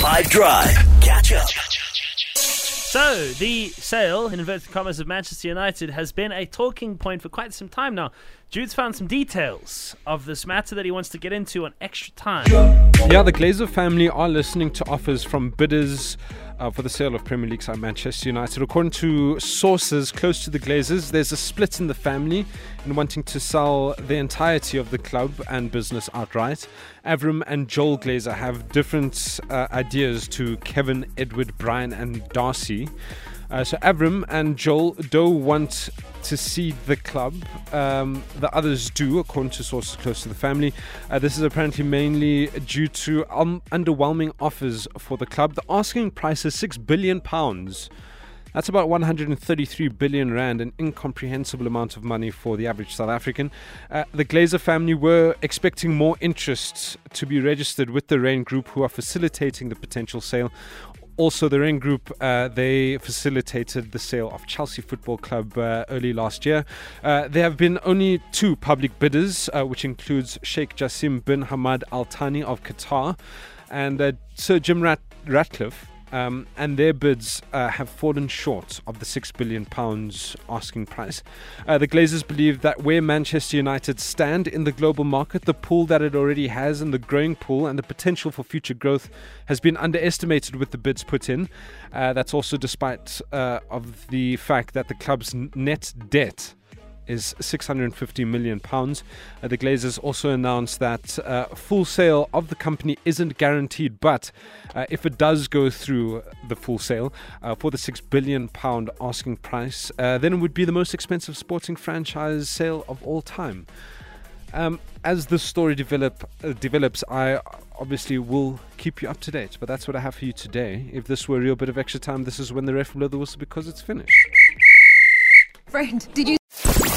5 Drive. Catch up. So, the sale, in inverted commas, of Manchester United has been a talking point for quite some time now. Jude's found some details of this matter that he wants to get into on extra time. Yeah, the Glazer family are listening to offers from bidders uh, for the sale of Premier League side Manchester United. According to sources close to the Glazers, there's a split in the family in wanting to sell the entirety of the club and business outright. Avram and Joel Glazer have different uh, ideas to Kevin, Edward, Bryan, and Darcie. Uh, so Avram and Joel don't want to see the club. Um, the others do, according to sources close to the family. Uh, this is apparently mainly due to um, underwhelming offers for the club. The asking price is six billion pounds. That's about 133 billion rand, an incomprehensible amount of money for the average South African. Uh, the Glazer family were expecting more interest to be registered with the Raine Group, who are facilitating the potential sale also, the Raine Group uh, they facilitated the sale of Chelsea Football Club uh, early last year. Uh, there have been only two public bidders, uh, which includes Sheikh Jassim bin Hamad Al Thani of Qatar and uh, Sir Jim Rat- Ratcliffe um, and their bids uh, have fallen short of the six billion pounds asking price. Uh, the Glazers believe that where Manchester United stand in the global market, the pool that it already has and the growing pool and the potential for future growth has been underestimated with the bids put in. Uh, that's also despite uh, of the fact that the club's net debt is 650 million pounds. Uh, the Glazers also announced that uh, full sale of the company isn't guaranteed, but uh, if it does go through the full sale uh, for the six billion pound asking price, uh, then it would be the most expensive sporting franchise sale of all time. Um, as the story develop uh, develops, I obviously will keep you up to date. But that's what I have for you today. If this were a real bit of extra time, this is when the ref blow the whistle because it's finished. Friend, did you